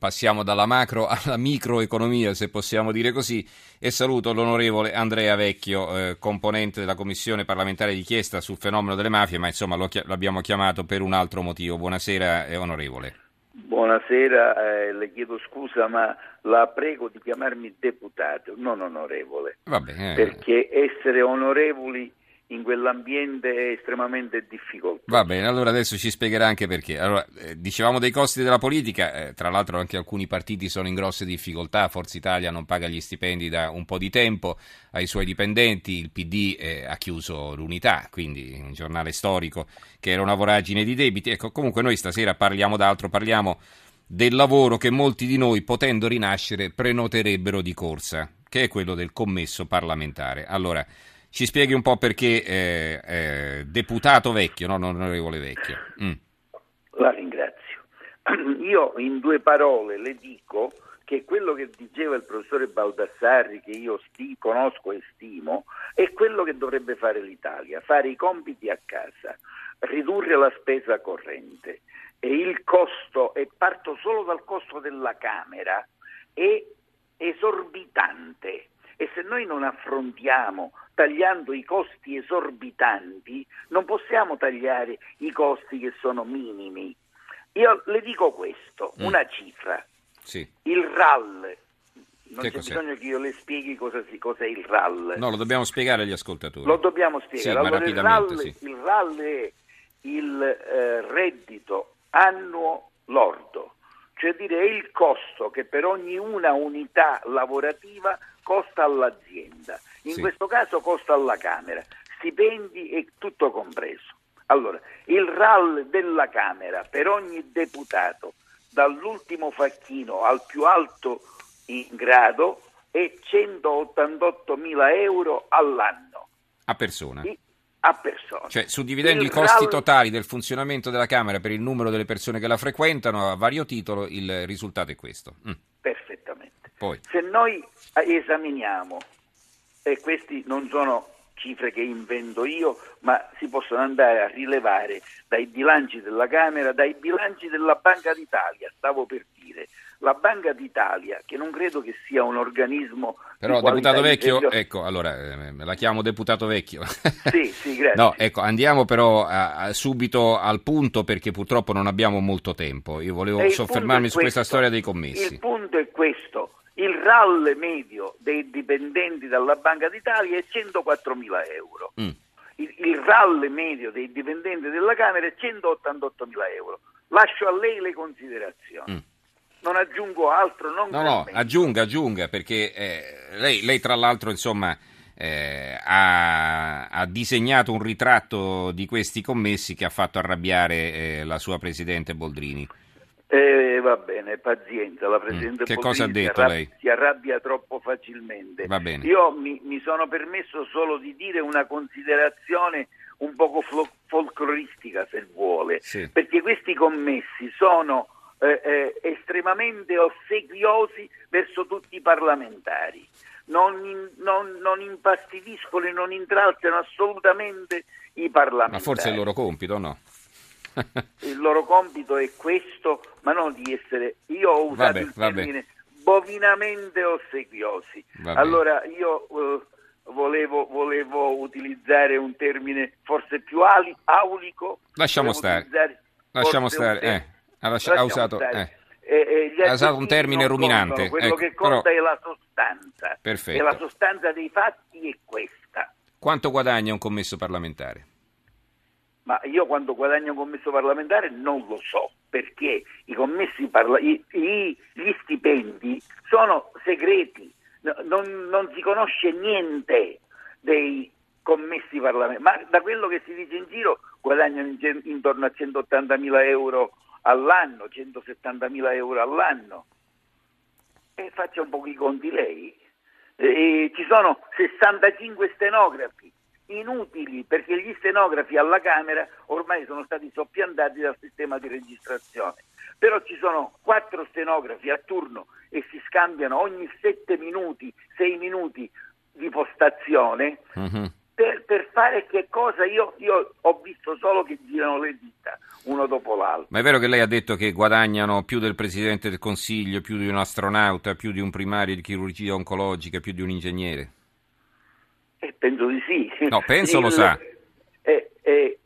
Passiamo dalla macro alla microeconomia, se possiamo dire così, e saluto l'onorevole Andrea Vecchio, eh, componente della Commissione parlamentare di chiesta sul fenomeno delle mafie, ma insomma lo, l'abbiamo chiamato per un altro motivo. Buonasera, eh, onorevole. Buonasera, eh, le chiedo scusa, ma la prego di chiamarmi deputato, non onorevole. Vabbè, eh. Perché essere onorevoli in quell'ambiente estremamente difficoltoso. Va bene, allora adesso ci spiegherà anche perché. Allora, eh, dicevamo dei costi della politica, eh, tra l'altro anche alcuni partiti sono in grosse difficoltà, Forza Italia non paga gli stipendi da un po' di tempo ai suoi dipendenti, il PD eh, ha chiuso l'unità, quindi un giornale storico che era una voragine di debiti. Ecco, comunque noi stasera parliamo d'altro, parliamo del lavoro che molti di noi, potendo rinascere, prenoterebbero di corsa, che è quello del commesso parlamentare. Allora, ci spieghi un po' perché eh, eh, deputato vecchio, no? onorevole vecchio. Mm. La ringrazio. Io in due parole le dico che quello che diceva il professore Baldassarri, che io sti, conosco e stimo, è quello che dovrebbe fare l'Italia, fare i compiti a casa, ridurre la spesa corrente e il costo, e parto solo dal costo della Camera, è esorbitante e se noi non affrontiamo tagliando i costi esorbitanti, non possiamo tagliare i costi che sono minimi. Io le dico questo, mm. una cifra. Sì. Il RAL, non che c'è cos'è? bisogno che io le spieghi cosa cos'è il RAL. No, lo dobbiamo spiegare agli ascoltatori. Lo dobbiamo spiegare. Sì, allora, il, RAL, sì. il RAL è il eh, reddito annuo lordo, cioè dire è il costo che per ogni una unità lavorativa costa all'azienda, in sì. questo caso costa alla Camera, stipendi e tutto compreso. Allora, il RAL della Camera per ogni deputato, dall'ultimo facchino al più alto in grado, è 188 mila euro all'anno. A persona? a persona. Cioè, suddividendo il i costi RAL... totali del funzionamento della Camera per il numero delle persone che la frequentano, a vario titolo, il risultato è questo. Mm. Poi. Se noi esaminiamo, e questi non sono cifre che invento io, ma si possono andare a rilevare dai bilanci della Camera, dai bilanci della Banca d'Italia, stavo per dire. La Banca d'Italia, che non credo che sia un organismo... Però, deputato vecchio, ecco, allora, eh, la chiamo deputato vecchio. Sì, sì, grazie. No, ecco, andiamo però a, a, subito al punto perché purtroppo non abbiamo molto tempo. Io volevo soffermarmi su questa storia dei commessi. Il punto è questo il RAL medio dei dipendenti dalla Banca d'Italia è 104 mila euro. Mm. Il, il, RAL medio dei dipendenti della Camera è 188 mila euro. Lascio a lei le considerazioni. Mm. Non aggiungo altro. Non no, no, aggiunga, aggiunga, perché eh, lei, lei, tra l'altro, insomma, eh, ha, ha, disegnato un ritratto di questi commessi che ha fatto arrabbiare eh, la sua Presidente Boldrini. Eh, va bene, pazienza, la Presidente mm. Che cosa ha detto arrabbia, lei? Si arrabbia troppo facilmente. Va bene. Io mi, mi, sono permesso solo di dire una considerazione un poco flo- folcloristica, se vuole, sì. perché questi commessi sono eh, eh, estremamente ossequiosi verso tutti i parlamentari. Non, in, non, non impastidiscono e non intralciano assolutamente i parlamentari. Ma forse è il loro compito, no? il loro compito è questo, ma non di essere, io ho usato vabbè, il termine vabbè. bovinamente ossequiosi. Vabbè. Allora io uh, volevo, volevo, utilizzare un termine forse più ali, aulico. Lasciamo stare. Lasciamo stare. Eh. Ha, lascia, ha, usato, stare. Eh. ha usato un termine ruminante. Quello ecco, che conta però... è la sostanza. Perfetto. E la sostanza dei fatti è questa. Quanto guadagna un commesso parlamentare? Ma io quando guadagno un commesso parlamentare non lo so perché i commessi parla- i, i, gli stipendi sono segreti, non, non, si conosce niente dei commessi parlamentari, ma da quello che si dice in giro guadagnano in, intorno a 180 mila euro all'anno, 170 mila euro all'anno. E faccia un po' i conti lei. E ci sono 65 stenografi inutili perché gli stenografi alla Camera ormai sono stati soppiantati dal sistema di registrazione. Però ci sono quattro stenografi a turno e si scambiano ogni sette minuti, sei minuti di postazione. Uh-huh. per, per, fare che cosa? Io, io, ho visto solo che girano le dita uno dopo l'altro. Ma è vero che lei ha detto che guadagnano più del Presidente del Consiglio, più di un astronauta, più di un primario di chirurgia oncologica, più di un ingegnere? Eh, penso di sì. No, penso Il, lo sa. Eh, eh,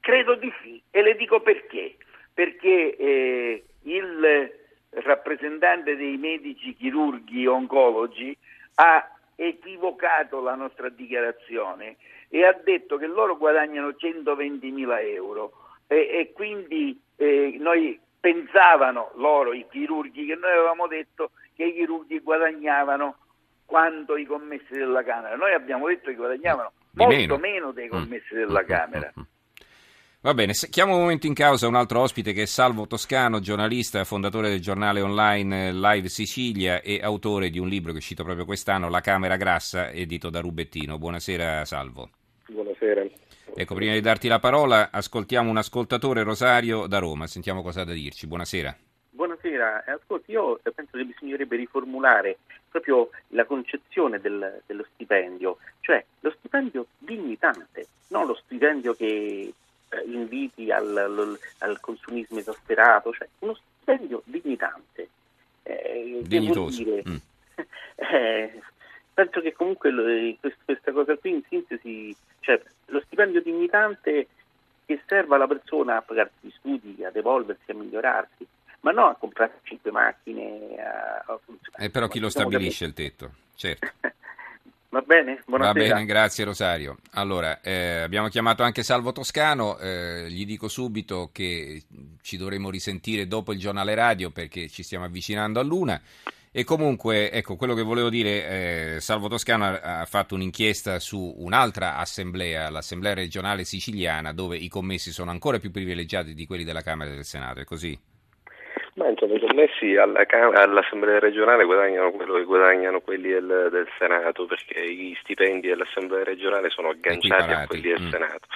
credo di sì e le dico perché. Perché eh, il rappresentante dei medici chirurghi oncologi ha equivocato la nostra dichiarazione e ha detto che loro guadagnano 120 mila euro e, e quindi eh, noi pensavano loro, i chirurghi, che noi avevamo detto che i chirurghi guadagnavano quanto i commessi della Camera. Noi abbiamo detto che guadagnavano molto meno. meno. dei commessi mm. della Camera. Va bene, chiamo un momento in causa un altro ospite che è Salvo Toscano, giornalista, fondatore del giornale online Live Sicilia e autore di un libro che è uscito proprio quest'anno, La Camera Grassa, edito da Rubettino. Buonasera Salvo. Buonasera. Ecco, prima di darti la parola, ascoltiamo un ascoltatore Rosario da Roma, sentiamo cosa ha da dirci. Buonasera. Buonasera, ascolti, io penso che bisognerebbe riformulare proprio la concezione del, dello stipendio, cioè lo stipendio dignitante, non lo stipendio che eh, inviti al, al, al, consumismo esasperato, cioè uno stipendio dignitante. Eh, Dignitoso. Dire, mm. eh, penso che comunque questa cosa qui in sintesi, cioè lo stipendio dignitante che serva alla persona a pagarsi gli studi, ad evolversi, a migliorarsi, ma non a comprare cinque macchine. A, a eh, però chi lo stabilisce il tetto? Certo. Va bene, buonasera. Va bene, grazie Rosario. Allora, eh, abbiamo chiamato anche Salvo Toscano, eh, gli dico subito che ci dovremo risentire dopo il giornale radio perché ci stiamo avvicinando a luna. E comunque, ecco, quello che volevo dire, eh, Salvo Toscano ha, ha fatto un'inchiesta su un'altra assemblea, l'assemblea regionale siciliana, dove i commessi sono ancora più privilegiati di quelli della Camera e del Senato, è così? Ma insomma, i commessi alla, all'Assemblea regionale guadagnano quello che guadagnano quelli del, del, Senato, perché gli stipendi dell'Assemblea regionale sono agganciati a quelli del mm. Senato.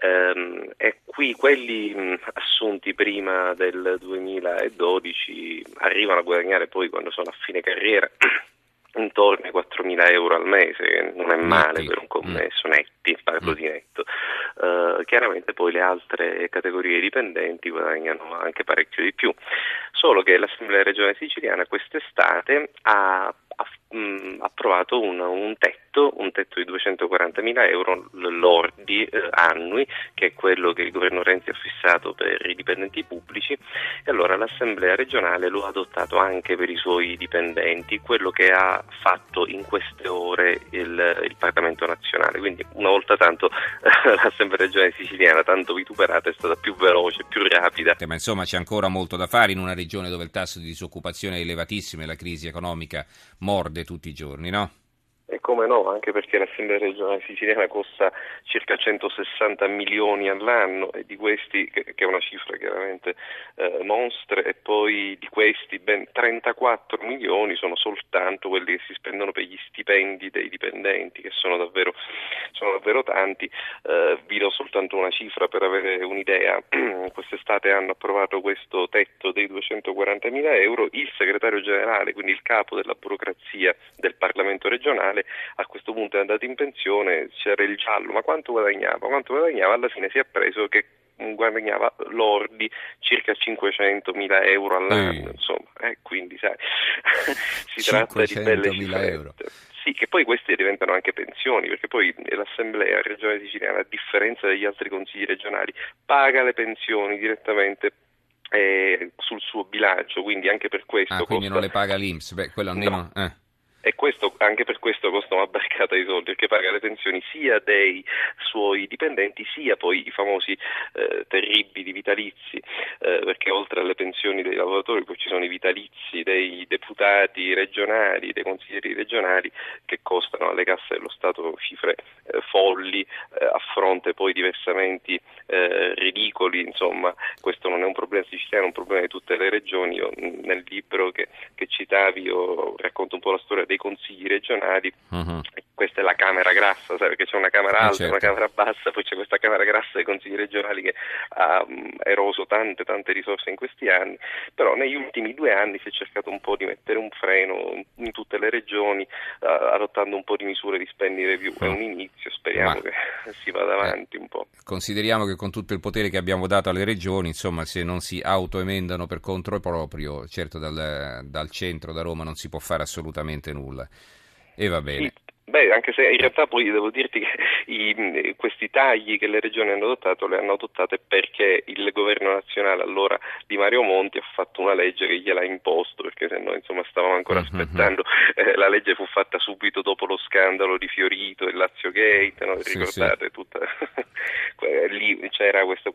Ehm, e qui quelli mh, assunti prima del 2012 arrivano a guadagnare poi quando sono a fine carriera intorno ai 4.000 euro al mese, che non è male per un commesso, mm. netti, parlo mm. di netto. Uh, chiaramente poi le altre categorie dipendenti guadagnano anche parecchio di più, solo che l'Assemblea regionale siciliana quest'estate ha ha mh, approvato un, un, tetto, un tetto di 240.000 euro lordi eh, annui, che è quello che il governo Renzi ha fissato per i dipendenti pubblici, e allora l'Assemblea regionale lo ha adottato anche per i suoi dipendenti, quello che ha fatto in queste ore il, il Parlamento nazionale. Quindi una volta tanto l'Assemblea regionale siciliana, tanto vituperata, è stata più veloce, più rapida. Eh, ma insomma c'è ancora molto da fare in una regione dove il tasso di disoccupazione è elevatissimo e la crisi economica morde tutti i giorni, no? Come no, anche perché l'Assemblea regionale siciliana costa circa 160 milioni all'anno e di questi, che è una cifra chiaramente eh, monstre, e poi di questi ben 34 milioni sono soltanto quelli che si spendono per gli stipendi dei dipendenti, che sono davvero, sono davvero tanti. Eh, vi do soltanto una cifra per avere un'idea. Quest'estate hanno approvato questo tetto dei 240 mila euro. Il segretario generale, quindi il capo della burocrazia del Parlamento regionale, a questo punto è andato in pensione, c'era il giallo, ma quanto guadagnava? Quanto guadagnava? Alla fine si è preso che guadagnava lordi circa 500 mila euro all'anno, mm. insomma, eh, quindi sai, si tratta di belle. Euro. Sì, che poi queste diventano anche pensioni, perché poi l'Assemblea regionale siciliana, a differenza degli altri consigli regionali, paga le pensioni direttamente eh, sul suo bilancio, quindi anche per questo... Ah, quindi non le paga l'Inps, beh, quello almeno... No. Eh e questo, anche per questo costa una barcata di soldi, perché paga le pensioni sia dei suoi dipendenti, sia poi i famosi eh, terribili vitalizi, eh, perché oltre alle pensioni dei lavoratori poi ci sono i vitalizi dei deputati regionali, dei consiglieri regionali, che costano alle casse dello Stato cifre eh, folli, eh, a fronte poi di versamenti eh, ridicoli, insomma questo non è un problema siciliano, è un problema di tutte le regioni. Io, nel libro che, che citavi io racconto un po' la storia dei consigli regionali uh-huh. Questa è la Camera Grassa, sai, perché c'è una Camera eh, alta, certo. una Camera bassa, poi c'è questa Camera Grassa dei Consigli regionali che ha eroso tante tante risorse in questi anni, però negli ultimi due anni si è cercato un po' di mettere un freno in tutte le regioni, uh, adottando un po' di misure di spending review, è un inizio, speriamo Ma, che si vada eh, avanti un po'. Consideriamo che con tutto il potere che abbiamo dato alle regioni, insomma, se non si autoemendano per conto proprio, certo dal, dal centro, da Roma, non si può fare assolutamente nulla. E va bene. Sì. Beh, anche se in realtà poi devo dirti che i, questi tagli che le regioni hanno adottato le hanno adottate perché il governo nazionale allora di Mario Monti ha fatto una legge che gliel'ha imposto, perché se no insomma stavamo ancora mm-hmm. aspettando, eh, la legge fu fatta subito dopo lo scandalo di Fiorito, del Lazio Gate, no? sì, ricordate sì. tutta lì c'era questo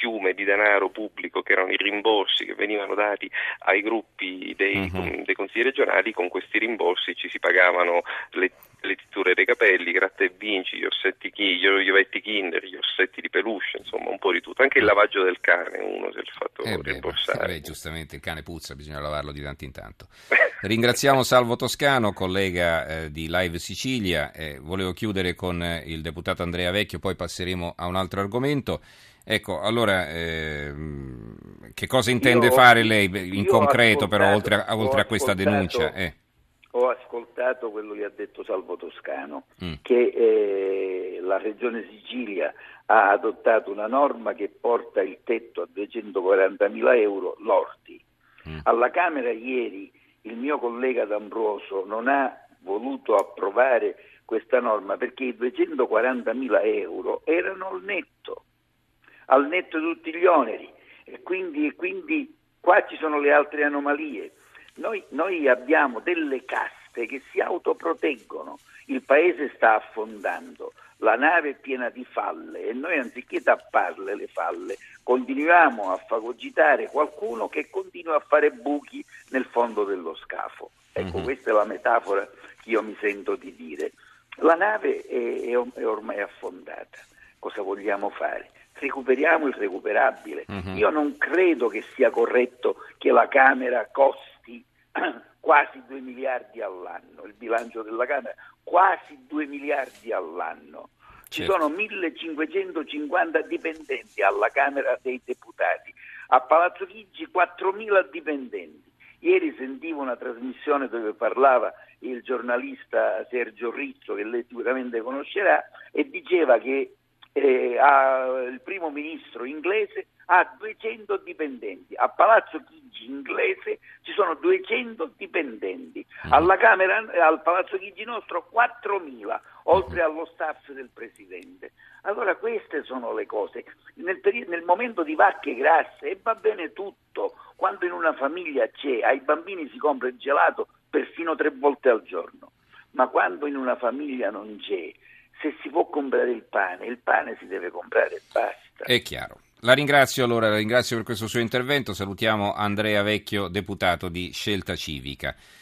fiume di denaro pubblico che erano i rimborsi che venivano dati ai gruppi dei, uh-huh. dei consigli regionali, con questi rimborsi ci si pagavano le, le titture dei capelli, gratta e vinci, gli orsetti, gli ovetti kinder, gli orsetti di peluche, insomma un po' di tutto, anche il lavaggio del cane uno si è fatto eh rimborsare. Beh, giustamente il cane puzza, bisogna lavarlo di tanto in tanto. Ringraziamo Salvo Toscano, collega eh, di Live Sicilia, eh, volevo chiudere con eh, il deputato Andrea Vecchio, poi passeremo a un altro argomento. Ecco, allora, eh, che cosa intende io, fare lei in concreto però oltre a, oltre a questa denuncia? Eh. Ho ascoltato quello che ha detto Salvo Toscano, mm. che eh, la Regione Sicilia ha adottato una norma che porta il tetto a 240 mila euro lordi. Mm. Alla Camera ieri il mio collega D'Ambroso non ha voluto approvare questa norma perché i 240 mila euro erano al netto al netto di tutti gli oneri e quindi, quindi qua ci sono le altre anomalie. Noi, noi abbiamo delle caste che si autoproteggono, il paese sta affondando, la nave è piena di falle e noi anziché tapparle le falle continuiamo a fagocitare qualcuno che continua a fare buchi nel fondo dello scafo. Ecco, uh-huh. questa è la metafora che io mi sento di dire. La nave è, è ormai affondata, cosa vogliamo fare? recuperiamo il recuperabile. Uh-huh. Io non credo che sia corretto che la Camera costi quasi 2 miliardi all'anno, il bilancio della Camera quasi 2 miliardi all'anno. Ci certo. sono 1550 dipendenti alla Camera dei Deputati, a Palazzo Chigi 4000 dipendenti. Ieri sentivo una trasmissione dove parlava il giornalista Sergio Rizzo, che lei sicuramente conoscerà, e diceva che eh, a, il primo ministro inglese ha 200 dipendenti, a Palazzo Chigi inglese ci sono 200 dipendenti, mm. alla Camera, al Palazzo Chigi nostro 4.000, oltre allo staff del Presidente. Allora queste sono le cose, nel, periodo, nel momento di vacche grasse e va bene tutto, quando in una famiglia c'è, ai bambini si compra il gelato perfino tre volte al giorno, ma quando in una famiglia non c'è, se si può comprare il pane, il pane si deve comprare e basta. È chiaro. La ringrazio allora, la ringrazio per questo suo intervento. Salutiamo Andrea Vecchio, deputato di Scelta Civica.